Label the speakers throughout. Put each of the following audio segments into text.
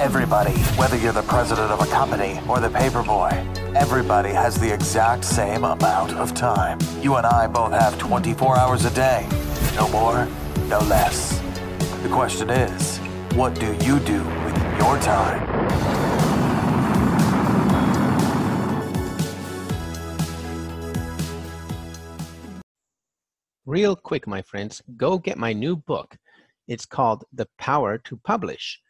Speaker 1: Everybody, whether you're the president of a company or the paperboy, everybody has the exact same amount of time. You and I both have 24 hours a day. No more, no less. The question is, what do you do with your time?
Speaker 2: Real quick, my friends, go get my new book. It's called The Power to Publish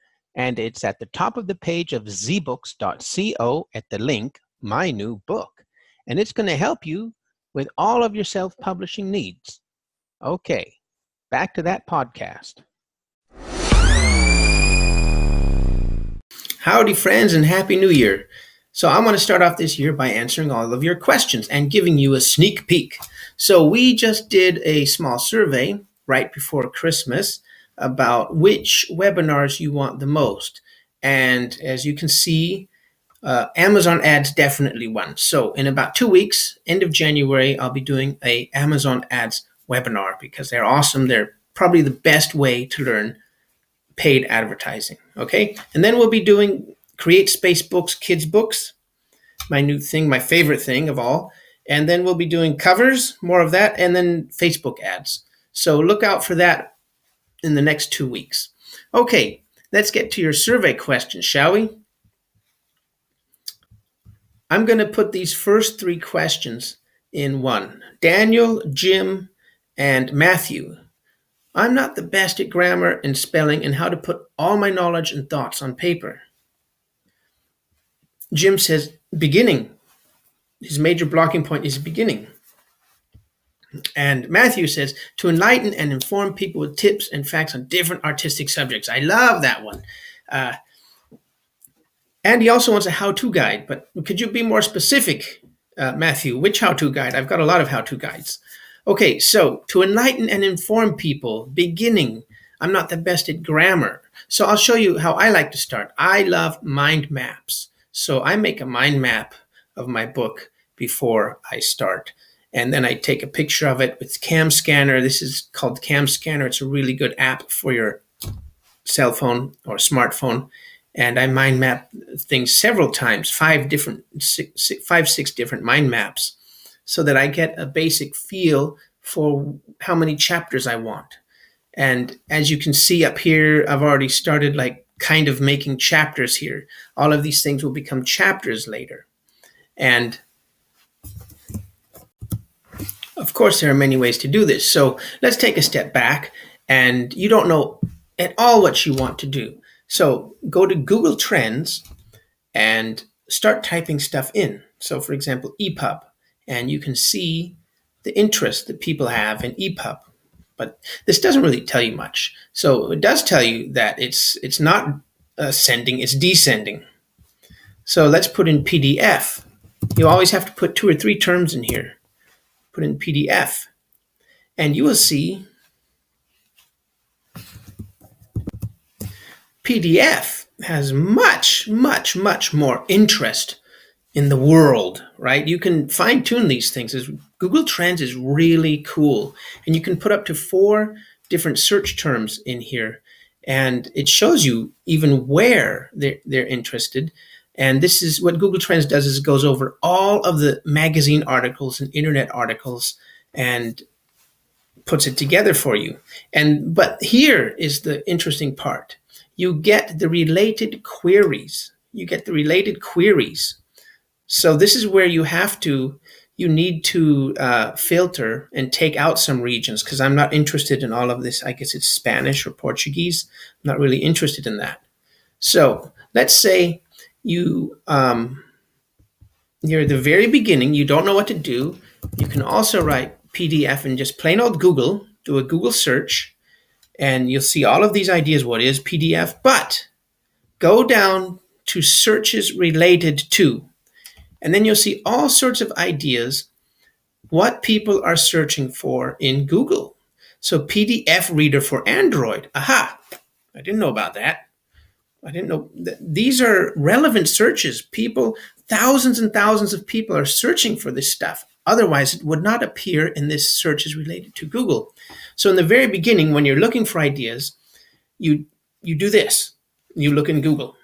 Speaker 2: and it's at the top of the page of zbooks.co at the link my new book. And it's going to help you with all of your self-publishing needs. Okay back to that podcast. Howdy friends and happy new year. So i want to start off this year by answering all of your questions and giving you a sneak peek. So we just did a small survey right before christmas about which webinars you want the most. And as you can see, uh, Amazon ads definitely one. So in about two weeks, end of January, I'll be doing a Amazon ads webinar because they're awesome. They're probably the best way to learn paid advertising. Okay. And then we'll be doing create space books, kids books, my new thing, my favorite thing of all. And then we'll be doing covers, more of that, and then Facebook ads. So look out for that in the next two weeks. Okay, let's get to your survey questions, shall we? I'm going to put these first three questions in one. Daniel, Jim, and Matthew. I'm not the best at grammar and spelling and how to put all my knowledge and thoughts on paper. Jim says, beginning. His major blocking point is beginning. And Matthew says, to enlighten and inform people with tips and facts on different artistic subjects. I love that one. Uh, and he also wants a how to guide, but could you be more specific, uh, Matthew? Which how to guide? I've got a lot of how to guides. Okay, so to enlighten and inform people, beginning. I'm not the best at grammar. So I'll show you how I like to start. I love mind maps. So I make a mind map of my book before I start and then I take a picture of it with Cam Scanner. This is called Cam Scanner. It's a really good app for your cell phone or smartphone. And I mind map things several times, five different, six, five, six different mind maps, so that I get a basic feel for how many chapters I want. And as you can see up here, I've already started like kind of making chapters here. All of these things will become chapters later. And of course, there are many ways to do this. So let's take a step back and you don't know at all what you want to do. So go to Google Trends and start typing stuff in. So, for example, EPUB, and you can see the interest that people have in EPUB. But this doesn't really tell you much. So it does tell you that it's it's not uh, ascending, it's descending. So let's put in PDF. You always have to put two or three terms in here put in PDF, and you will see PDF has much, much, much more interest in the world, right? You can fine tune these things. Google Trends is really cool, and you can put up to four different search terms in here, and it shows you even where they're, they're interested and this is what Google Trends does is it goes over all of the magazine articles and internet articles and puts it together for you. And but here is the interesting part. You get the related queries. You get the related queries. So this is where you have to you need to uh, filter and take out some regions because I'm not interested in all of this. I guess it's Spanish or Portuguese. I'm not really interested in that. So let's say you um, you're at the very beginning, you don't know what to do. You can also write PDF and just plain old Google, do a Google search, and you'll see all of these ideas. What is PDF? But go down to searches related to, and then you'll see all sorts of ideas what people are searching for in Google. So PDF reader for Android. Aha! I didn't know about that. I didn't know these are relevant searches. People, thousands and thousands of people are searching for this stuff. Otherwise, it would not appear in this searches related to Google. So in the very beginning, when you're looking for ideas, you you do this. You look in Google.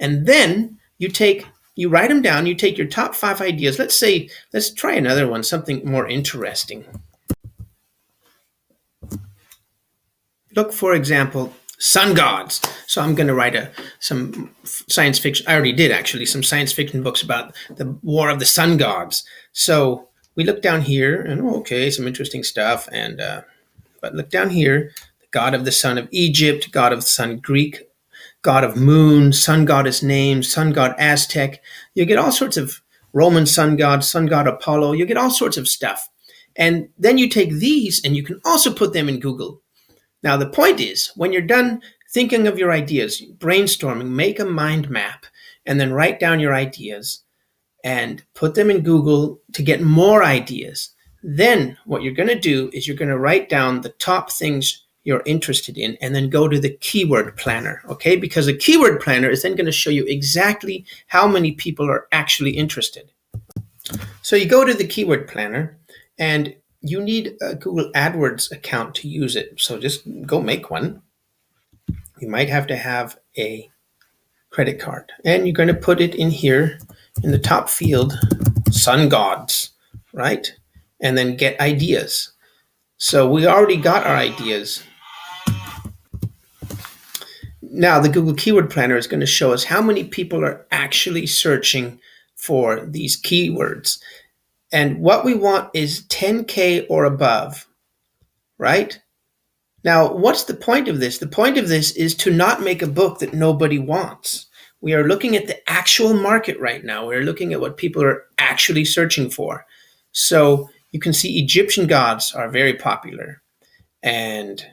Speaker 2: And then you take you write them down, you take your top 5 ideas. Let's say let's try another one, something more interesting. Look for example, sun gods. So I'm going to write a some science fiction. I already did actually some science fiction books about the war of the sun gods. So we look down here, and oh, okay, some interesting stuff. And uh, but look down here, the god of the sun of Egypt, god of the sun Greek, god of moon, sun goddess names, sun god Aztec. You get all sorts of Roman sun god, sun god Apollo. You get all sorts of stuff. And then you take these and you can also put them in Google. Now, the point is, when you're done thinking of your ideas, brainstorming, make a mind map, and then write down your ideas and put them in Google to get more ideas. Then, what you're going to do is you're going to write down the top things you're interested in and then go to the keyword planner, okay? Because the keyword planner is then going to show you exactly how many people are actually interested. So you go to the keyword planner and you need a Google AdWords account to use it. So just go make one. You might have to have a credit card and you're going to put it in here in the top field, sun gods, right? And then get ideas. So we already got our ideas. Now, the Google Keyword Planner is going to show us how many people are actually searching for these keywords. And what we want is 10K or above, right? Now, what's the point of this? The point of this is to not make a book that nobody wants. We are looking at the actual market right now. We're looking at what people are actually searching for. So you can see Egyptian gods are very popular. And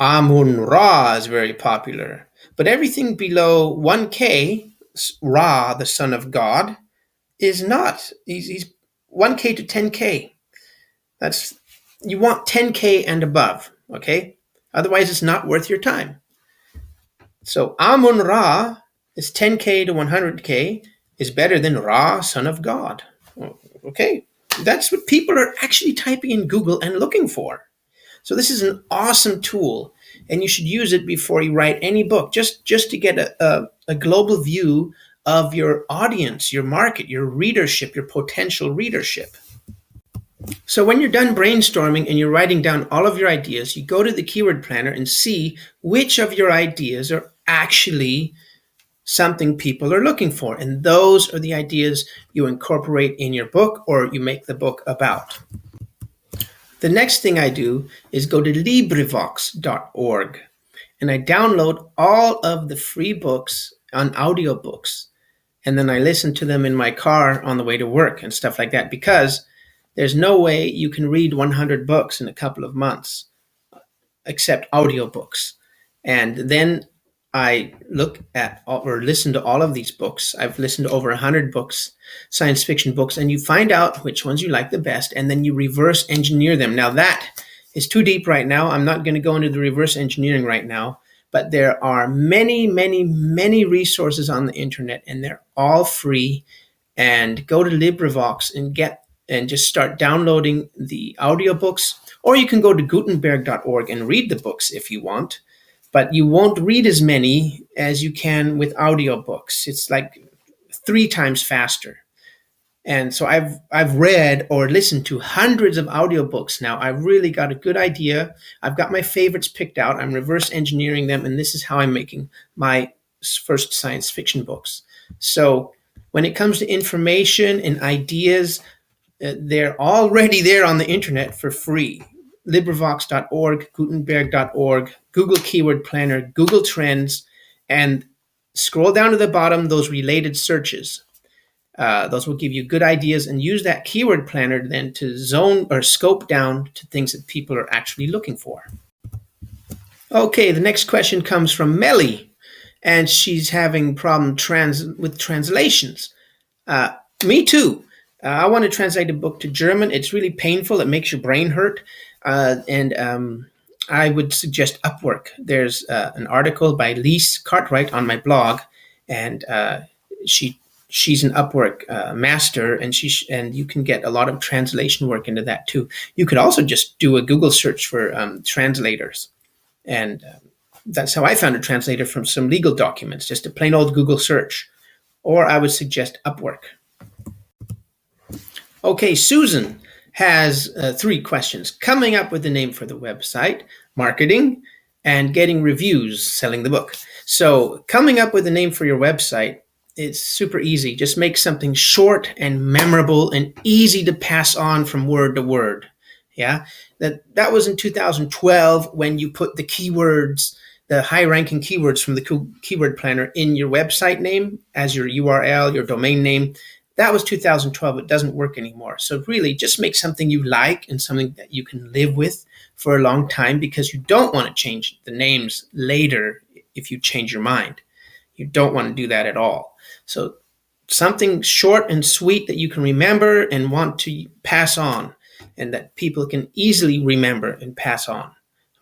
Speaker 2: Amun Ra is very popular. But everything below 1K, Ra, the son of God, is not. He's, he's 1K to 10K. That's you want 10K and above, okay? Otherwise, it's not worth your time. So Amun Ra is 10K to 100K is better than Ra, son of God. Okay, that's what people are actually typing in Google and looking for. So this is an awesome tool, and you should use it before you write any book, just just to get a, a, a global view of your audience, your market, your readership, your potential readership. So when you're done brainstorming and you're writing down all of your ideas, you go to the keyword planner and see which of your ideas are actually something people are looking for. And those are the ideas you incorporate in your book or you make the book about. The next thing I do is go to LibriVox.org and I download all of the free books on audiobooks. And then I listen to them in my car on the way to work and stuff like that because there's no way you can read 100 books in a couple of months except audiobooks. And then I look at or listen to all of these books. I've listened to over 100 books, science fiction books, and you find out which ones you like the best, and then you reverse engineer them. Now, that is too deep right now. I'm not going to go into the reverse engineering right now, but there are many, many, many resources on the internet, and they're all free. And go to LibriVox and get and just start downloading the audiobooks, or you can go to Gutenberg.org and read the books if you want but you won't read as many as you can with audiobooks. It's like three times faster. And so I've I've read or listened to hundreds of audiobooks now. I've really got a good idea. I've got my favorites picked out. I'm reverse engineering them and this is how I'm making my first science fiction books. So when it comes to information and ideas, uh, they're already there on the internet for free. LibriVox.org, Gutenberg.org, Google Keyword Planner, Google Trends, and scroll down to the bottom, those related searches. Uh, those will give you good ideas and use that keyword planner then to zone or scope down to things that people are actually looking for. Okay, the next question comes from Melly, and she's having problem trans with translations. Uh, me too. Uh, I want to translate a book to German. It's really painful. It makes your brain hurt. Uh, and um, I would suggest Upwork. There's uh, an article by Lise Cartwright on my blog, and she she's an Upwork uh, master, and she sh- and you can get a lot of translation work into that too. You could also just do a Google search for um, translators, and um, that's how I found a translator from some legal documents, just a plain old Google search. Or I would suggest Upwork. Okay, Susan has uh, three questions coming up with the name for the website, marketing, and getting reviews selling the book. So, coming up with a name for your website, it's super easy. Just make something short and memorable and easy to pass on from word to word. Yeah. That that was in 2012 when you put the keywords, the high ranking keywords from the keyword planner in your website name as your URL, your domain name. That was 2012. It doesn't work anymore. So really just make something you like and something that you can live with for a long time because you don't want to change the names later if you change your mind. You don't want to do that at all. So something short and sweet that you can remember and want to pass on and that people can easily remember and pass on.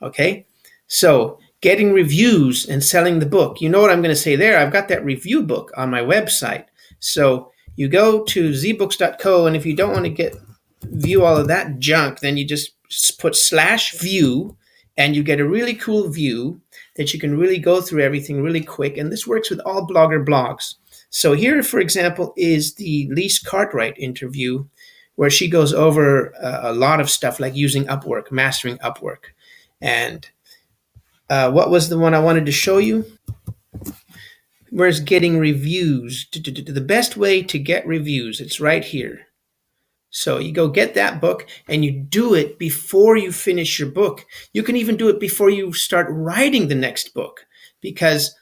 Speaker 2: Okay? So getting reviews and selling the book. You know what I'm going to say there? I've got that review book on my website. So you go to zbooks.co and if you don't want to get view all of that junk, then you just put slash view and you get a really cool view that you can really go through everything really quick. And this works with all blogger blogs. So here, for example, is the Lise Cartwright interview where she goes over uh, a lot of stuff like using Upwork, mastering Upwork. And uh, what was the one I wanted to show you? Where's getting reviews? The best way to get reviews, it's right here. So you go get that book and you do it before you finish your book. You can even do it before you start writing the next book because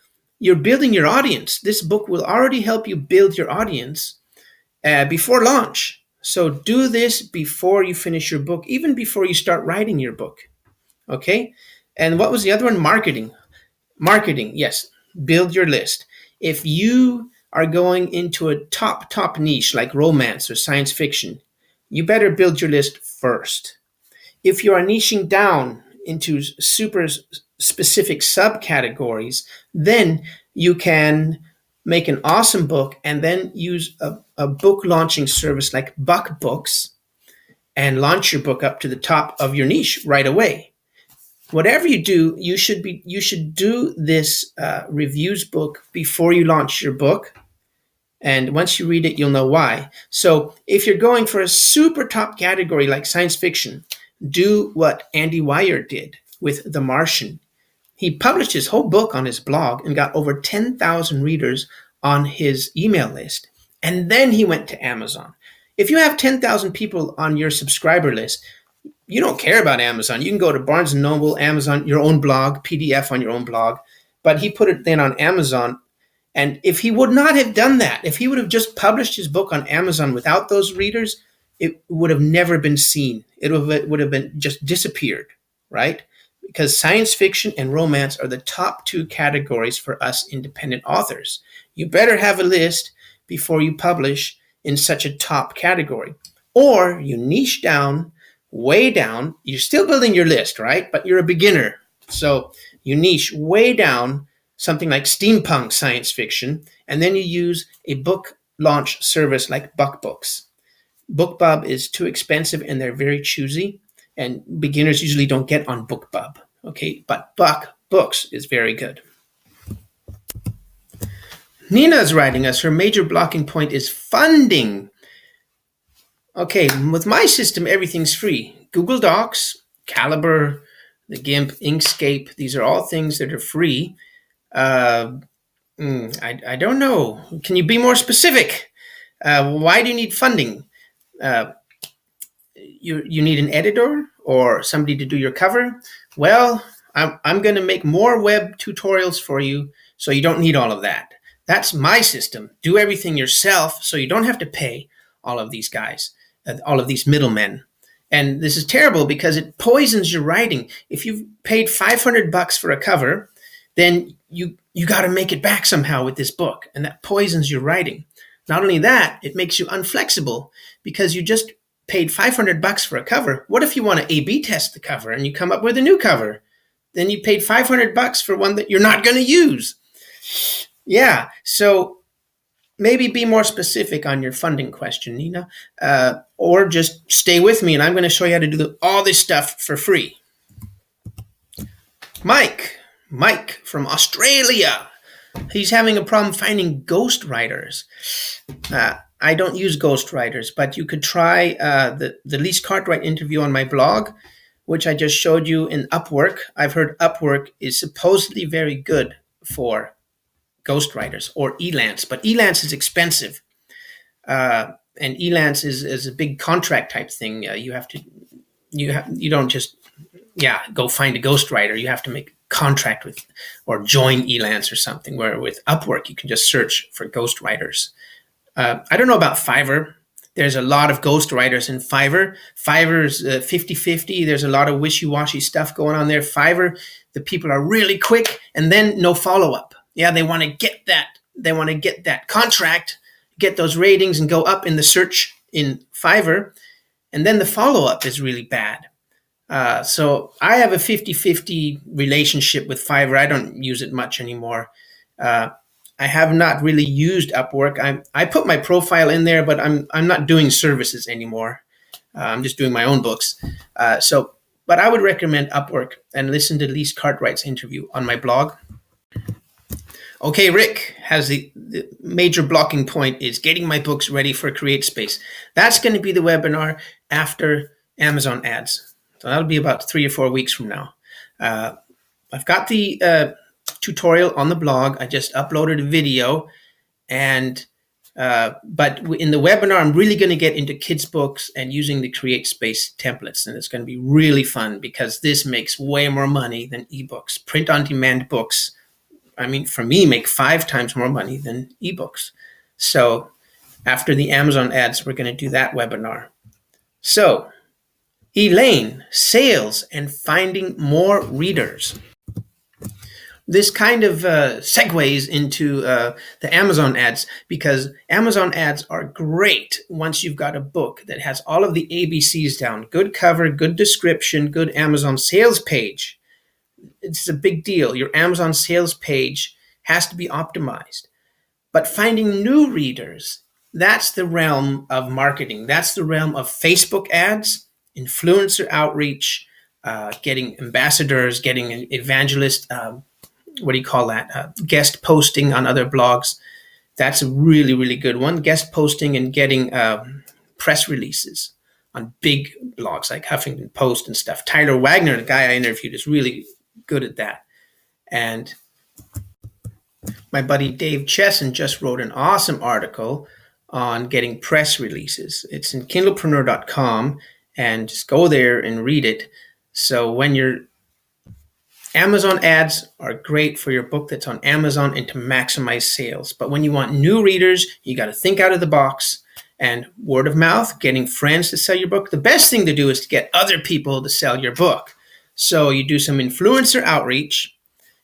Speaker 2: you're building your audience. This book will already help you build your audience uh, before launch. So do this before you finish your book, even before you start writing your book. Okay? And what was the other one? Marketing. Marketing, yes. Build your list. If you are going into a top, top niche like romance or science fiction, you better build your list first. If you are niching down into super specific subcategories, then you can make an awesome book and then use a, a book launching service like Buck Books and launch your book up to the top of your niche right away. Whatever you do, you should be you should do this uh, reviews book before you launch your book and once you read it, you'll know why. So if you're going for a super top category like science fiction, do what Andy Weir did with The Martian. He published his whole book on his blog and got over 10,000 readers on his email list. And then he went to Amazon. If you have 10,000 people on your subscriber list, you don't care about Amazon. You can go to Barnes and Noble, Amazon, your own blog, PDF on your own blog. But he put it then on Amazon and if he would not have done that, if he would have just published his book on Amazon without those readers, it would have never been seen. It would have been just disappeared, right? Because science fiction and romance are the top two categories for us independent authors. You better have a list before you publish in such a top category. Or you niche down, way down. You're still building your list, right? But you're a beginner. So you niche way down something like steampunk science fiction, and then you use a book launch service like BuckBooks. BookBub is too expensive and they're very choosy, and beginners usually don't get on BookBub. Okay, but Buck Books is very good. Nina is writing us her major blocking point is funding. Okay, with my system, everything's free. Google Docs, Calibre, the GIMP, Inkscape, these are all things that are free. Uh, mm, I, I don't know. Can you be more specific? Uh, why do you need funding? Uh, you, you need an editor or somebody to do your cover? Well, I'm, I'm going to make more web tutorials for you so you don't need all of that. That's my system. Do everything yourself so you don't have to pay all of these guys, uh, all of these middlemen. And this is terrible because it poisons your writing. If you've paid 500 bucks for a cover, then you you got to make it back somehow with this book and that poisons your writing not only that it makes you unflexible because you just paid 500 bucks for a cover. What if you want to a b test the cover and you come up with a new cover? Then you paid 500 bucks for one that you're not going to use. Yeah so maybe be more specific on your funding question nina uh, or just stay with me and i'm going to show you how to do all this stuff for free. Mike Mike from Australia. He's having a problem finding ghostwriters. Uh, I don't use ghostwriters, but you could try uh, the, the Lise Cartwright interview on my blog, which I just showed you in Upwork. I've heard Upwork is supposedly very good for ghostwriters or Elance, but Elance is expensive. Uh, and Elance is, is a big contract type thing. Uh, you have to, you have, you don't just, yeah, go find a ghostwriter. You have to make contract with or join Elance or something. Where with Upwork, you can just search for ghostwriters. Uh, I don't know about Fiverr. There's a lot of ghostwriters in Fiverr. Fiverr's uh, 50 50. There's a lot of wishy washy stuff going on there. Fiverr, the people are really quick and then no follow up. Yeah, they want to get that. They want to get that contract, get those ratings and go up in the search in Fiverr. And then the follow up is really bad. Uh, so I have a 50 50 relationship with Fiverr. I don't use it much anymore. Uh, I have not really used Upwork. I I put my profile in there, but I'm I'm not doing services anymore. Uh, I'm just doing my own books. Uh, so, but I would recommend Upwork and listen to Lise Cartwright's interview on my blog. Okay, Rick has the, the major blocking point is getting my books ready for CreateSpace. That's going to be the webinar after Amazon ads. So that'll be about three or four weeks from now. Uh, I've got the uh, tutorial on the blog. I just uploaded a video, and uh, but in the webinar, I'm really going to get into kids' books and using the Create Space templates, and it's going to be really fun because this makes way more money than ebooks. Print-on-demand books, I mean, for me, make five times more money than ebooks. So after the Amazon ads, we're going to do that webinar. So Elaine, sales and finding more readers. This kind of uh, segues into uh, the Amazon ads because Amazon ads are great once you've got a book that has all of the ABCs down good cover, good description, good Amazon sales page. It's a big deal. Your Amazon sales page has to be optimized. But finding new readers, that's the realm of marketing, that's the realm of Facebook ads influencer outreach, uh, getting ambassadors, getting an evangelist, uh, what do you call that? Uh, guest posting on other blogs. That's a really, really good one. Guest posting and getting um, press releases on big blogs like Huffington Post and stuff. Tyler Wagner, the guy I interviewed, is really good at that. And my buddy Dave Chesson just wrote an awesome article on getting press releases. It's in kindlepreneur.com and just go there and read it. So when your Amazon ads are great for your book that's on Amazon and to maximize sales. But when you want new readers, you got to think out of the box and word of mouth, getting friends to sell your book. The best thing to do is to get other people to sell your book. So you do some influencer outreach,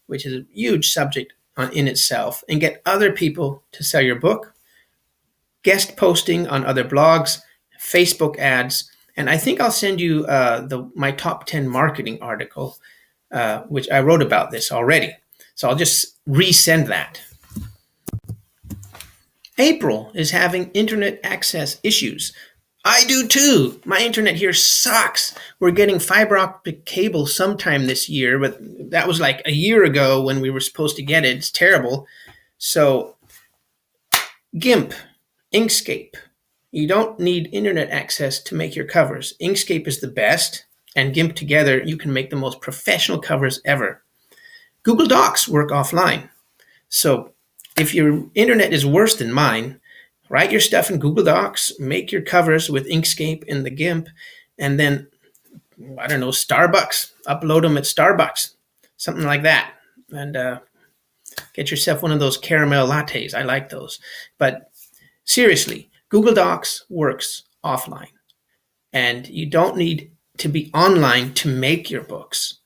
Speaker 2: which is a huge subject in itself, and get other people to sell your book. Guest posting on other blogs, Facebook ads, and I think I'll send you uh, the my top ten marketing article, uh, which I wrote about this already. So I'll just resend that. April is having internet access issues. I do too. My internet here sucks. We're getting fiber optic cable sometime this year, but that was like a year ago when we were supposed to get it. It's terrible. So, GIMP, Inkscape, you don't need internet access to make your covers. Inkscape is the best, and GIMP together, you can make the most professional covers ever. Google Docs work offline. So if your internet is worse than mine, write your stuff in Google Docs, make your covers with Inkscape and the GIMP, and then, I don't know, Starbucks, upload them at Starbucks, something like that. And uh, get yourself one of those caramel lattes. I like those. But seriously, Google Docs works offline, and you don't need to be online to make your books.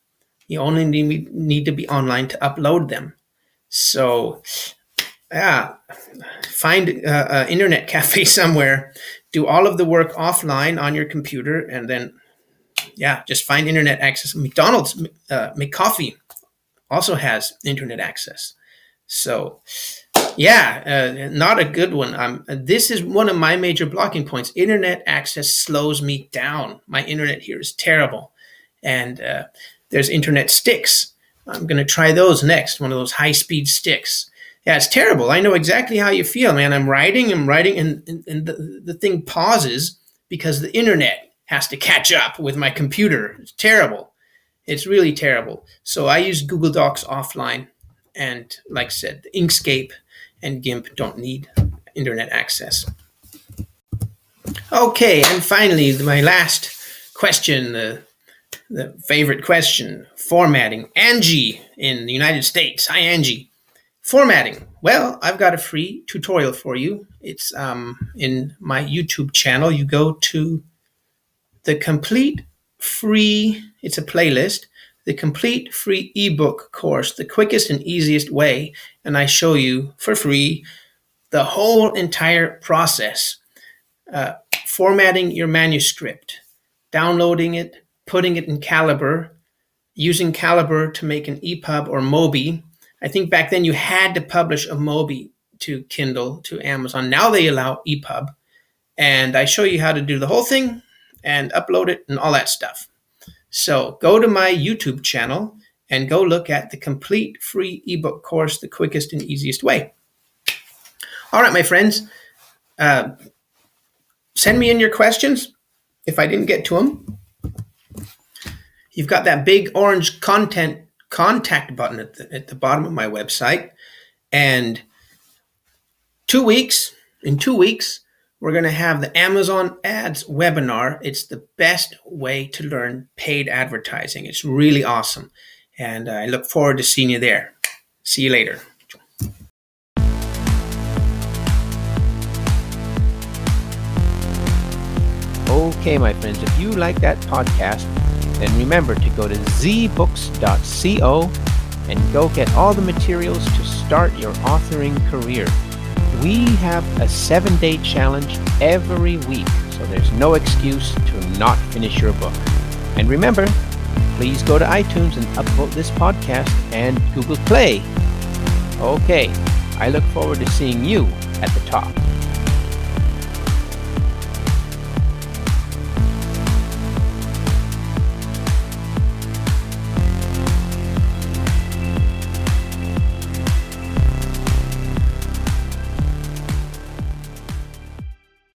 Speaker 2: You only need, need to be online to upload them. So, yeah, find an internet cafe somewhere, do all of the work offline on your computer, and then, yeah, just find internet access. McDonald's, uh, McCoffee also has internet access. So, yeah, uh, not a good one. Um, this is one of my major blocking points. Internet access slows me down. My internet here is terrible, and uh, there's internet sticks, I'm going to try those next, one of those high speed sticks. Yeah, it's terrible. I know exactly how you feel, man. I'm writing, I'm writing, and, and, and the, the thing pauses because the internet has to catch up with my computer. It's terrible. It's really terrible. So I use Google Docs offline. And like I said, Inkscape and GIMP don't need internet access. Okay, and finally, my last question, the, the favorite question formatting. Angie in the United States. Hi, Angie. Formatting. Well, I've got a free tutorial for you. It's um, in my YouTube channel. You go to the complete free, it's a playlist, the complete free ebook course, the quickest and easiest way. And I show you for free the whole entire process uh, formatting your manuscript, downloading it, putting it in Calibre, using Calibre to make an EPUB or Mobi. I think back then you had to publish a Mobi to Kindle, to Amazon. Now they allow EPUB. And I show you how to do the whole thing and upload it and all that stuff. So go to my YouTube channel and go look at the complete free ebook course, the quickest and easiest way. All right, my friends, uh, send me in your questions if I didn't get to them. You've got that big orange content contact button at the, at the bottom of my website. And two weeks, in two weeks, we're going to have the Amazon Ads webinar. It's the best way to learn paid advertising. It's really awesome. And I look forward to seeing you there. See you later.
Speaker 3: Okay, my friends, if you like that podcast, then remember to go to zbooks.co and go get all the materials to start your authoring career. We have a seven day challenge every week, so there's no excuse to not finish your book. And remember, please go to iTunes and upvote this podcast and Google Play. Okay, I look forward to seeing you at the top.